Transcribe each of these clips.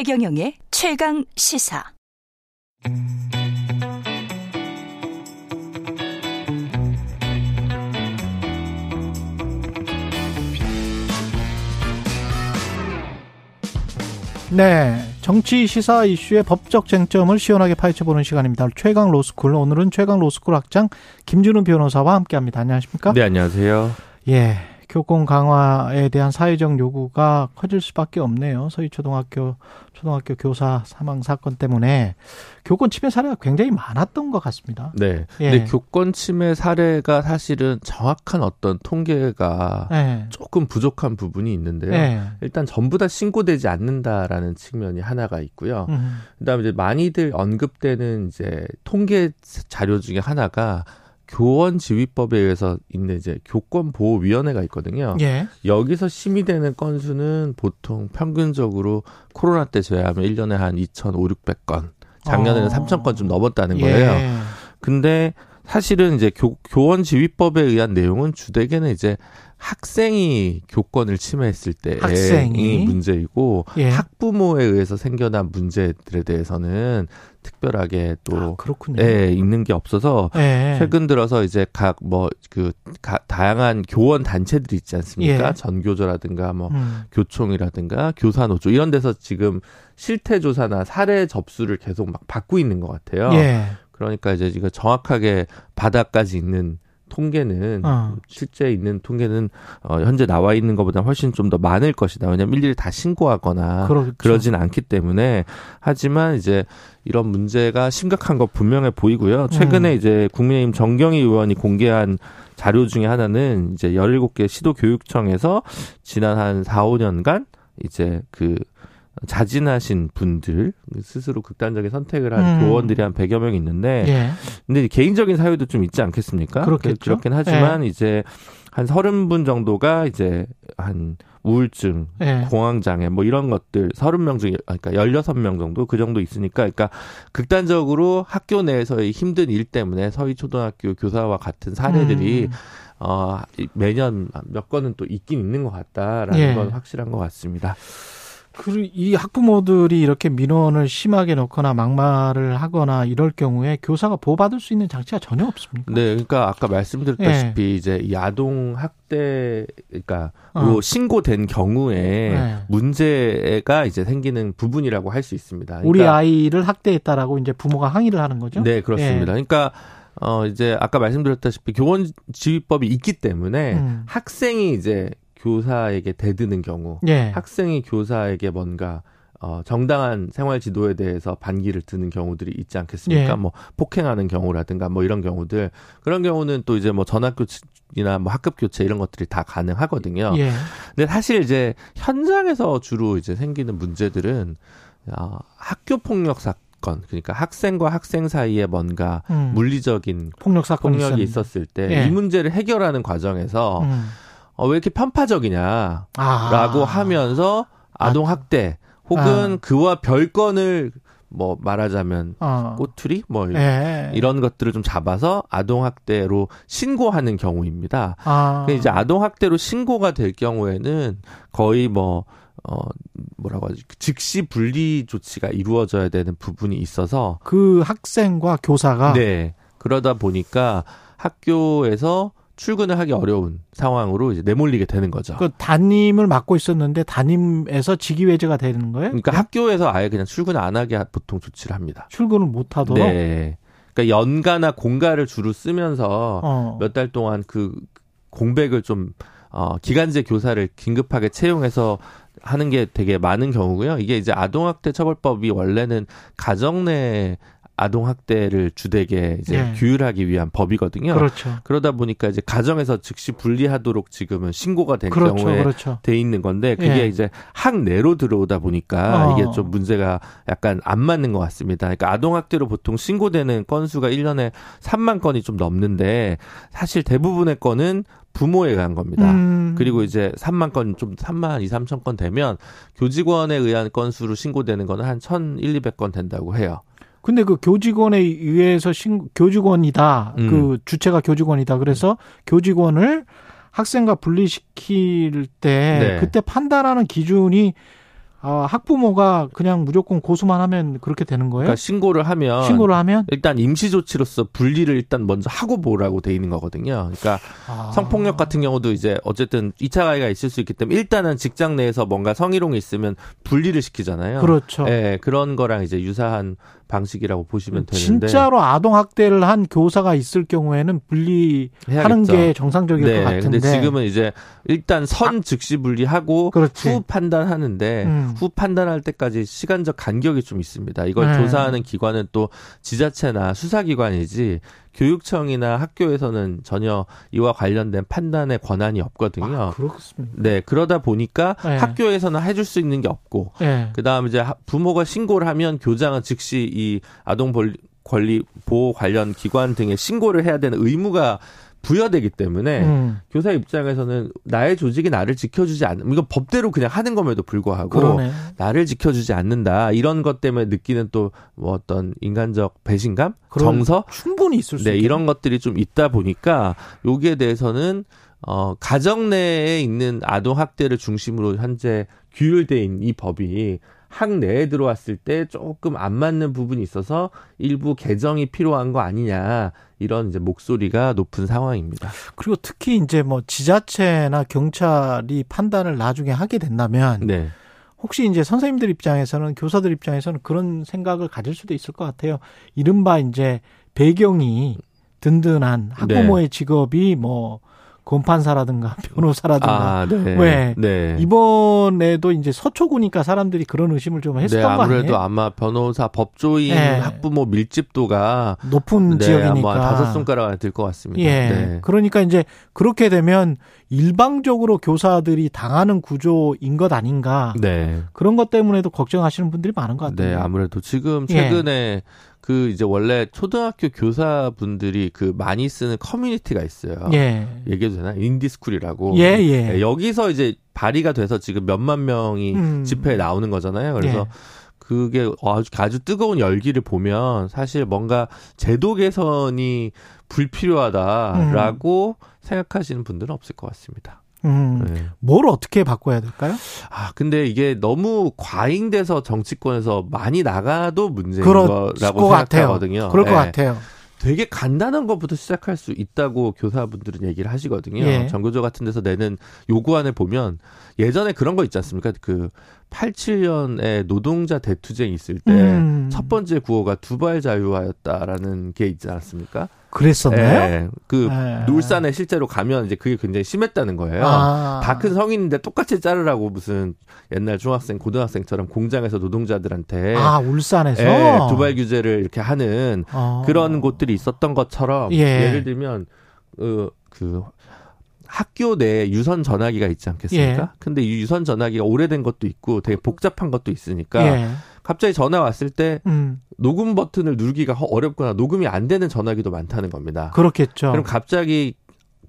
최경영의 최강 시사. 네. 정치 시사 이슈의 법적 쟁점을 시원하게 파헤쳐보는 시간입니다. 최강 로스쿨. 오늘은 최강 로스쿨 학장 김준우 변호사와 함께 합니다. 안녕하십니까? 네, 안녕하세요. 예. 교권 강화에 대한 사회적 요구가 커질 수밖에 없네요. 서이초등학교 초등학교 교사 사망 사건 때문에 교권 침해 사례가 굉장히 많았던 것 같습니다. 네. 예. 근데 교권 침해 사례가 사실은 정확한 어떤 통계가 예. 조금 부족한 부분이 있는데요. 예. 일단 전부 다 신고되지 않는다라는 측면이 하나가 있고요. 음. 그다음에 이제 많이들 언급되는 이제 통계 자료 중에 하나가 교원 지휘법에 의해서 있는 이제 교권 보호 위원회가 있거든요. 예. 여기서 심의되는 건수는 보통 평균적으로 코로나 때 제외하면 1년에 한 2,500, 600건. 작년에는 어. 3,000건 좀 넘었다는 예. 거예요. 예. 근데 사실은 이제 교, 교원 지휘법에 의한 내용은 주되게는 이제 학생이 교권을 침해했을 때의 학생이? 문제이고 예. 학부모에 의해서 생겨난 문제들에 대해서는 특별하게 또 아. 예, 있는 게 없어서 예. 최근 들어서 이제 각 뭐 그 다양한 교원 단체들이 있지 않습니까? 예. 전교조라든가 뭐 음. 교총이라든가 교사노조 이런 데서 지금 실태 조사나 사례 접수를 계속 막 받고 있는 것 같아요. 예. 그러니까 이제 이거 정확하게 바닥까지 있는 통계는 어. 실제 있는 통계는 어, 현재 나와 있는 것보다 훨씬 좀 더 많을 것이다. 왜냐하면 일일이 다 신고하거나 그렇죠. 그러진 않기 때문에 하지만 이제 이런 문제가 심각한 거 분명해 보이고요. 최근에 음. 이제 국민의힘 정경희 의원이 공개한 자료 중에 하나는 이제 17개 시도 교육청에서 지난 한 4, 5년간 이제 그 자진하신 분들 스스로 극단적인 선택을 한 음. 교원들이 한 100여 명 있는데 예. 근데 개인적인 사유도 좀 있지 않겠습니까? 그렇겠죠. 그렇긴 하지만 예. 이제 한 30분 정도가 이제 한 우울증, 예. 공황 장애 뭐 이런 것들 30명 중에 그러니까 16명 정도 그 정도 있으니까 그러니까 극단적으로 학교 내에서의 힘든 일 때문에 서희 초등학교 교사와 같은 사례들이 음. 어 매년 몇 건은 또 있긴 있는 것 같다라는 예. 건 확실한 것 같습니다. 그이 학부모들이 이렇게 민원을 심하게 넣거나 막말을 하거나 이럴 경우에 교사가 보호받을 수 있는 장치가 전혀 없습니까? 네, 그러니까 아까 말씀드렸다시피 네. 이제 이 아동 학대 그러니까 어. 신고된 경우에 네. 문제가 이제 생기는 부분이라고 할 수 있습니다. 그러니까 우리 아이를 학대했다라고 이제 부모가 항의를 하는 거죠? 네, 그렇습니다. 네. 그러니까 어 이제 아까 말씀드렸다시피 교원 지휘법이 있기 때문에 음. 학생이 이제 교사에게 대드는 경우, 예. 학생이 교사에게 뭔가 어, 정당한 생활 지도에 대해서 반기를 드는 경우들이 있지 않겠습니까? 예. 뭐 폭행하는 경우라든가 뭐 이런 경우들 그런 경우는 또 이제 뭐 전학교이나 뭐 학급 교체 이런 것들이 다 가능하거든요. 예. 근데 사실 이제 현장에서 주로 이제 생기는 문제들은 어, 학교 폭력 사건 그러니까 학생과 학생 사이에 뭔가 음. 물리적인 폭력 사건이 폭력이 있었을 때이 예. 문제를 해결하는 과정에서 음. 어, 왜 이렇게 편파적이냐라고 아. 하면서 아동 학대 혹은 아. 그와 별건을 뭐 말하자면 어. 꼬투리 뭐 예. 이런 것들을 좀 잡아서 아동 학대로 신고하는 경우입니다. 아. 이제 아동 학대로 신고가 될 경우에는 거의 뭐 어, 뭐라고 하지? 즉시 분리 조치가 이루어져야 되는 부분이 있어서. 그 학생과 교사가? 네. 그러다 보니까 학교에서 출근을 하기 어려운 상황으로 이제 내몰리게 되는 거죠. 그 담임을 맡고 있었는데 담임에서 직위 외제가 되는 거예요? 그러니까 네? 학교에서 아예 그냥 출근 안 하게 보통 조치를 합니다. 출근을 못 하도록? 네. 그러니까 연가나 공가를 주로 쓰면서 어. 몇달 동안 그 공백을 좀 어, 기간제 교사를 긴급하게 채용해서 하는 게 되게 많은 경우고요. 이게 이제 아동학대 처벌법이 원래는 가정 내 아동 학대를 주되게 이제 예. 규율하기 위한 법이거든요. 그렇죠. 그러다 보니까 이제 가정에서 즉시 분리하도록 지금은 신고가 된 그렇죠, 경우에 그렇죠. 돼 있는 건데 그게 예. 이제 학내로 들어오다 보니까 어. 이게 좀 문제가 약간 안 맞는 것 같습니다. 그러니까 아동 학대로 보통 신고되는 건수가 1년에 3만 건이 좀 넘는데 사실 대부분의 건은 부모에 의한 겁니다. 음. 그리고 이제 3만 건, 좀 3만 2, 3천 건 되면 교직원에 의한 건수로 신고되는 거는 한 1,100, 200건 된다고 해요. 근데 그 교직원에 의해서 신 교직원이다. 음. 그 주체가 교직원이다. 그래서 교직원을 학생과 분리시킬 때 네. 그때 판단하는 기준이 아, 학부모가 그냥 무조건 고수만 하면 그렇게 되는 거예요? 그러니까 신고를 하면 신고를 하면 일단 임시 조치로서 분리를 일단 먼저 하고 보라고 돼 있는 거거든요. 그러니까 아. 성폭력 같은 경우도 이제 어쨌든 2차 가해가 있을 수 있기 때문에 일단은 직장 내에서 뭔가 성희롱이 있으면 분리를 시키잖아요. 그렇죠. 예, 그런 거랑 이제 유사한 방식이라고 보시면 되는데 진짜로 아동 학대를 한 교사가 있을 경우에는 분리하는 게 정상적일 네, 것 같은데 근데 지금은 이제 일단 선 아, 즉시 분리하고 그렇지. 후 판단하는데 음. 후 판단할 때까지 시간적 간격이 좀 있습니다. 이걸 네. 조사하는 기관은 또 지자체나 수사기관이지 교육청이나 학교에서는 전혀 이와 관련된 판단의 권한이 없거든요. 아, 그렇습니다. 네, 그러다 보니까 네. 학교에서는 해줄 수 있는 게 없고, 네. 그 다음 이제 부모가 신고를 하면 교장은 즉시 이 아동 권리 보호 관련 기관 등에 신고를 해야 되는 의무가 부여되기 때문에 음. 교사 입장에서는 나의 조직이 나를 지켜주지 않는 이건 법대로 그냥 하는 것에도 불구하고 그러네. 나를 지켜주지 않는다 이런 것 때문에 느끼는 또 뭐 어떤 인간적 배신감, 정서 충분히 있을 수 네, 이런 것들이 좀 있다 보니까 여기에 대해서는 어 가정 내에 있는 아동 학대를 중심으로 현재 규율돼 있는 이 법이 학내에 들어왔을 때 조금 안 맞는 부분이 있어서 일부 개정이 필요한 거 아니냐 이런 이제 목소리가 높은 상황입니다. 그리고 특히 이제 뭐 지자체나 경찰이 판단을 나중에 하게 된다면 네. 혹시 이제 선생님들 입장에서는 교사들 입장에서는 그런 생각을 가질 수도 있을 것 같아요. 이른바 이제 배경이 든든한 학부모의 네. 직업이 뭐 검판사라든가 변호사라든가 아, 네. 왜 네. 이번에도 이제 서초구니까 사람들이 그런 의심을 좀 했었던 네, 거 아니에요? 아무래도 아마 변호사 법조인 네. 학부모 밀집도가 높은 네, 지역이니까 다섯 손가락 안에 들 것 같습니다. 예. 네. 그러니까 이제 그렇게 되면 일방적으로 교사들이 당하는 구조인 것 아닌가 네. 그런 것 때문에도 걱정하시는 분들이 많은 것 같아요. 네, 아무래도 지금 최근에 예. 그 이제 원래 초등학교 교사분들이 그 많이 쓰는 커뮤니티가 있어요. 예. 얘기해도 되나? 인디스쿨이라고. 예, 예. 네, 여기서 이제 발의가 돼서 지금 몇만 명이 음. 집회에 나오는 거잖아요. 그래서 예. 그게 아주, 아주 뜨거운 열기를 보면 사실 뭔가 제도 개선이 불필요하다라고 음. 생각하시는 분들은 없을 것 같습니다. 음, 네. 뭘 어떻게 바꿔야 될까요? 아, 근데 이게 너무 과잉돼서 정치권에서 많이 나가도 문제인 거라고 생각하거든요. 그럴 네. 것 같아요. 되게 간단한 것부터 시작할 수 있다고 교사분들은 얘기를 하시거든요. 예. 정교조 같은 데서 내는 요구안을 보면 예전에 그런 거 있지 않습니까? 그 87년에 노동자 대투쟁 있을 때첫 음. 번째 구호가 두발 자유화였다라는 게 있지 않았습니까? 그랬었나요? 네. 그 네. 울산에 실제로 가면 이제 그게 굉장히 심했다는 거예요. 아. 다큰 성인인데 똑같이 자르라고 무슨 옛날 중학생, 고등학생처럼 공장에서 노동자들한테 아 울산에서 네, 두발 규제를 이렇게 하는 아. 그런 곳들이 있었던 것처럼 예. 예를 들면 그, 그 학교 내에 유선 전화기가 있지 않겠습니까? 예. 근데 이 유선 전화기가 오래된 것도 있고 되게 복잡한 것도 있으니까 예. 갑자기 전화 왔을 때 음. 녹음 버튼을 누르기가 어렵거나 녹음이 안 되는 전화기도 많다는 겁니다. 그렇겠죠. 그럼 갑자기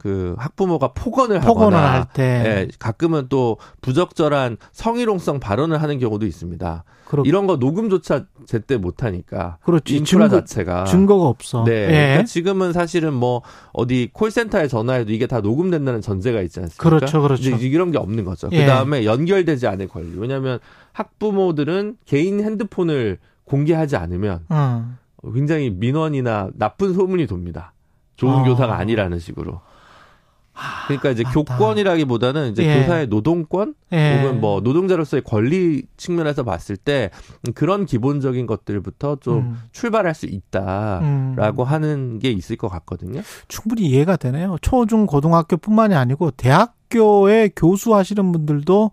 그 학부모가 폭언을, 폭언을 하거나 할 때. 예, 가끔은 또 부적절한 성희롱성 발언을 하는 경우도 있습니다. 그렇... 이런 거 녹음조차 제때 못 하니까 그렇지. 인프라 증거, 자체가 증거가 없어. 네. 예. 그러니까 지금은 사실은 뭐 어디 콜센터에 전화해도 이게 다 녹음된다는 전제가 있지 않습니까? 그렇죠, 그렇죠. 이런 게 없는 거죠. 예. 그 다음에 연결되지 않을 권리. 왜냐하면 학부모들은 개인 핸드폰을 공개하지 않으면 음. 굉장히 민원이나 나쁜 소문이 돕니다. 좋은 어. 교사가 아니라는 식으로. 그러니까 이제 맞다. 교권이라기보다는 이제 예. 교사의 노동권 예. 혹은 뭐 노동자로서의 권리 측면에서 봤을 때 그런 기본적인 것들부터 좀 음. 출발할 수 있다라고 음. 하는 게 있을 것 같거든요. 충분히 이해가 되네요. 초중 고등학교뿐만이 아니고 대학교에 교수하시는 분들도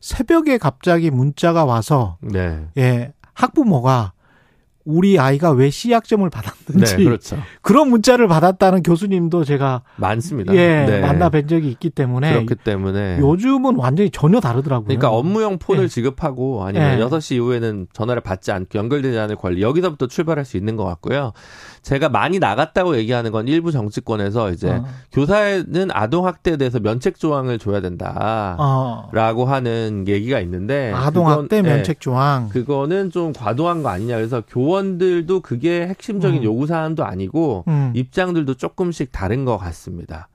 새벽에 갑자기 문자가 와서 네. 예 학부모가 우리 아이가 왜 C학점을 받았는지 네, 그렇죠. 그런 문자를 받았다는 교수님도 제가 많습니다. 예, 네. 만나 뵌 적이 있기 때문에 그렇기 때문에 요즘은 완전히 전혀 다르더라고요. 그러니까 업무용 폰을 예. 지급하고 아니면 예. 6시 이후에는 전화를 받지 않고 연결되지 않을 권리 여기서부터 출발할 수 있는 것 같고요. 제가 많이 나갔다고 얘기하는 건 일부 정치권에서 이제 어. 교사는 아동 학대에 대해서 면책 조항을 줘야 된다라고 어. 하는 얘기가 있는데 아동 학대 면책 조항 네, 그거는 좀 과도한 거 아니냐 그래서 교원 들도 그게 핵심적인 음. 요구 사항도 아니고 음. 입장들도 조금씩 다른 것 같습니다.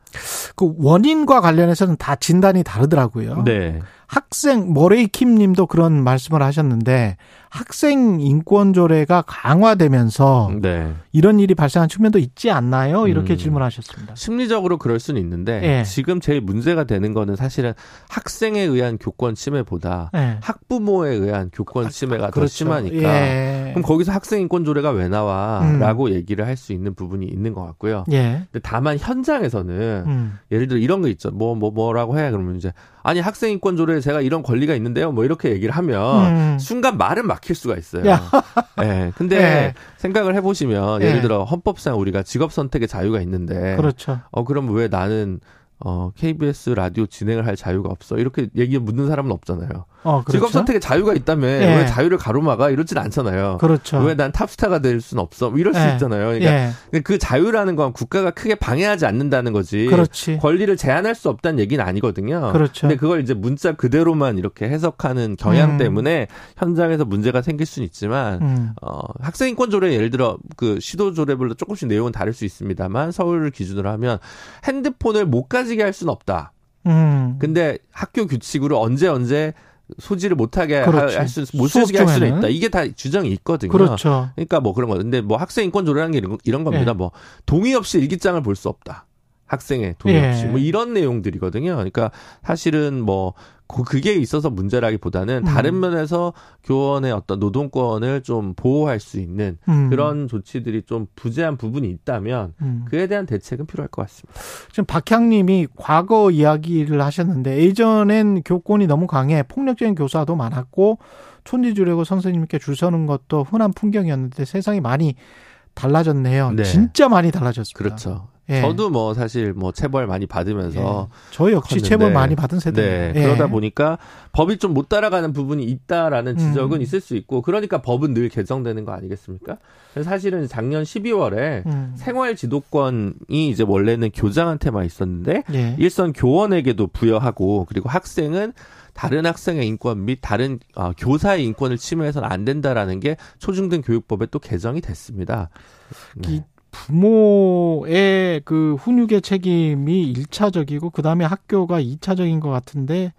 그그 원인과 관련해서는 다 진단이 다르더라고요. 네. 학생 모레이킴 님도 그런 말씀을 하셨는데 학생 인권 조례가 강화되면서 네. 이런 일이 발생한 측면도 있지 않나요? 이렇게 음. 질문하셨습니다. 심리적으로 그럴 수는 있는데 네. 지금 제일 문제가 되는 거는 사실은 학생에 의한 교권 침해보다 네. 학부모에 의한 교권 침해가 그렇죠. 더 심하니까 예. 그럼 거기서 학생 인권 조례가 왜 나와라고 음. 얘기를 할 수 있는 부분이 있는 것 같고요. 예. 근데 다만 현장에서는 음. 예를 들어 이런 거 있죠. 뭐 뭐 뭐, 뭐라고 해 그러면 이제 아니 학생 인권 조례에 제가 이런 권리가 있는데요. 뭐 이렇게 얘기를 하면 음. 순간 말은 막힐 수가 있어요. 예. 네, 근데 네. 생각을 해 보시면 예를 예. 들어 헌법상 우리가 직업 선택의 자유가 있는데 그렇죠. 어 그럼 왜 나는 어, KBS 라디오 진행을 할 자유가 없어. 이렇게 얘기 묻는 사람은 없잖아요. 어, 그렇죠? 직업 선택의 자유가 있다면 예. 왜 자유를 가로막아? 이러진 않잖아요. 그렇죠. 왜 난 탑스타가 될 수는 없어? 뭐 이럴 예. 수 있잖아요. 그러니까 예. 그 자유라는 건 국가가 크게 방해하지 않는다는 거지. 그렇지. 권리를 제한할 수 없다는 얘기는 아니거든요. 그렇죠. 근데 그걸 이제 문자 그대로만 이렇게 해석하는 경향 음. 때문에 현장에서 문제가 생길 수는 있지만 음. 어, 학생 인권 조례 예를 들어 그 시도 조례별로 조금씩 내용은 다를 수 있습니다만 서울을 기준으로 하면 핸드폰을 못 가지게 할 수는 없다. 음. 근데 학교 규칙으로 언제 언제 소지를 못하게 할 수, 못 쓰게 할 수는 있다. 이게 다 주장이 있거든요. 그렇죠. 그러니까 뭐 그런 거. 근데 뭐 학생 인권 조례라는 게 이런, 이런 겁니다. 예. 뭐 동의 없이 일기장을 볼 수 없다. 학생의 동의 예. 없이 뭐 이런 내용들이거든요. 그러니까 사실은 뭐 그게 있어서 문제라기보다는 음. 다른 면에서 교원의 어떤 노동권을 좀 보호할 수 있는 음. 그런 조치들이 좀 부재한 부분이 있다면 음. 그에 대한 대책은 필요할 것 같습니다. 지금 박향님이 과거 이야기를 하셨는데 예전엔 교권이 너무 강해 폭력적인 교사도 많았고 촌지 주려고 선생님께 줄 서는 것도 흔한 풍경이었는데 세상이 많이 달라졌네요. 네. 진짜 많이 달라졌습니다. 그렇죠. 예. 저도 뭐 사실 뭐 체벌 많이 받으면서 예. 저 역시 컸는데, 체벌 많이 받은 세대. 네. 예. 그러다 보니까 법이 좀 못 따라가는 부분이 있다라는 지적은 음. 있을 수 있고 그러니까 법은 늘 개정되는 거 아니겠습니까? 사실은 작년 12월에 음. 생활 지도권이 이제 원래는 교장한테만 있었는데 예. 일선 교원에게도 부여하고 그리고 학생은 다른 학생의 인권 및 다른 어, 교사의 인권을 침해해서는 안 된다라는 게 초중등 교육법에 또 개정이 됐습니다. 네. 부모의 그 훈육의 책임이 1차적이고 그 다음에 학교가 2차적인 것 같은데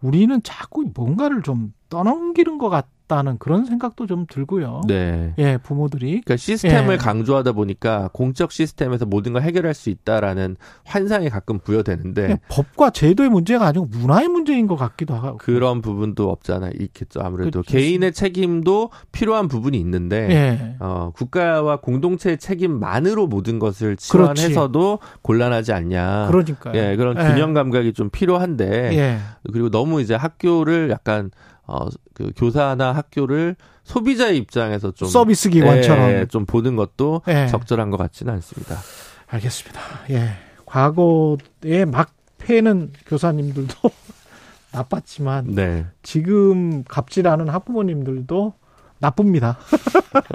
우리는 자꾸 뭔가를 좀 떠넘기는 것 같. 같다는 그런 생각도 좀 들고요. 네. 예, 부모들이. 그러니까 시스템을 예. 강조하다 보니까 공적 시스템에서 모든 걸 해결할 수 있다라는 환상이 가끔 부여되는데 법과 제도의 문제가 아니고 문화의 문제인 것 같기도 하고 그런 부분도 없잖아요. 있겠죠. 아무래도 그렇죠. 개인의 책임도 필요한 부분이 있는데 예. 어, 국가와 공동체의 책임만으로 모든 것을 치환해서도 곤란하지 않냐. 그러니까 예, 그런 균형 감각이 좀 필요한데 예. 그리고 너무 이제 학교를 약간 어, 그 교사나 학교를 소비자의 입장에서 좀 서비스 기관처럼 예, 좀 보는 것도 예. 적절한 것 같지는 않습니다. 알겠습니다. 예. 과거에 막 패는 교사님들도 나빴지만 네. 지금 갑질하는 학부모님들도 나쁩니다.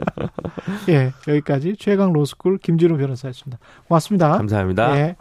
예, 여기까지 최강 로스쿨 김진우 변호사였습니다. 고맙습니다. 감사합니다. 예.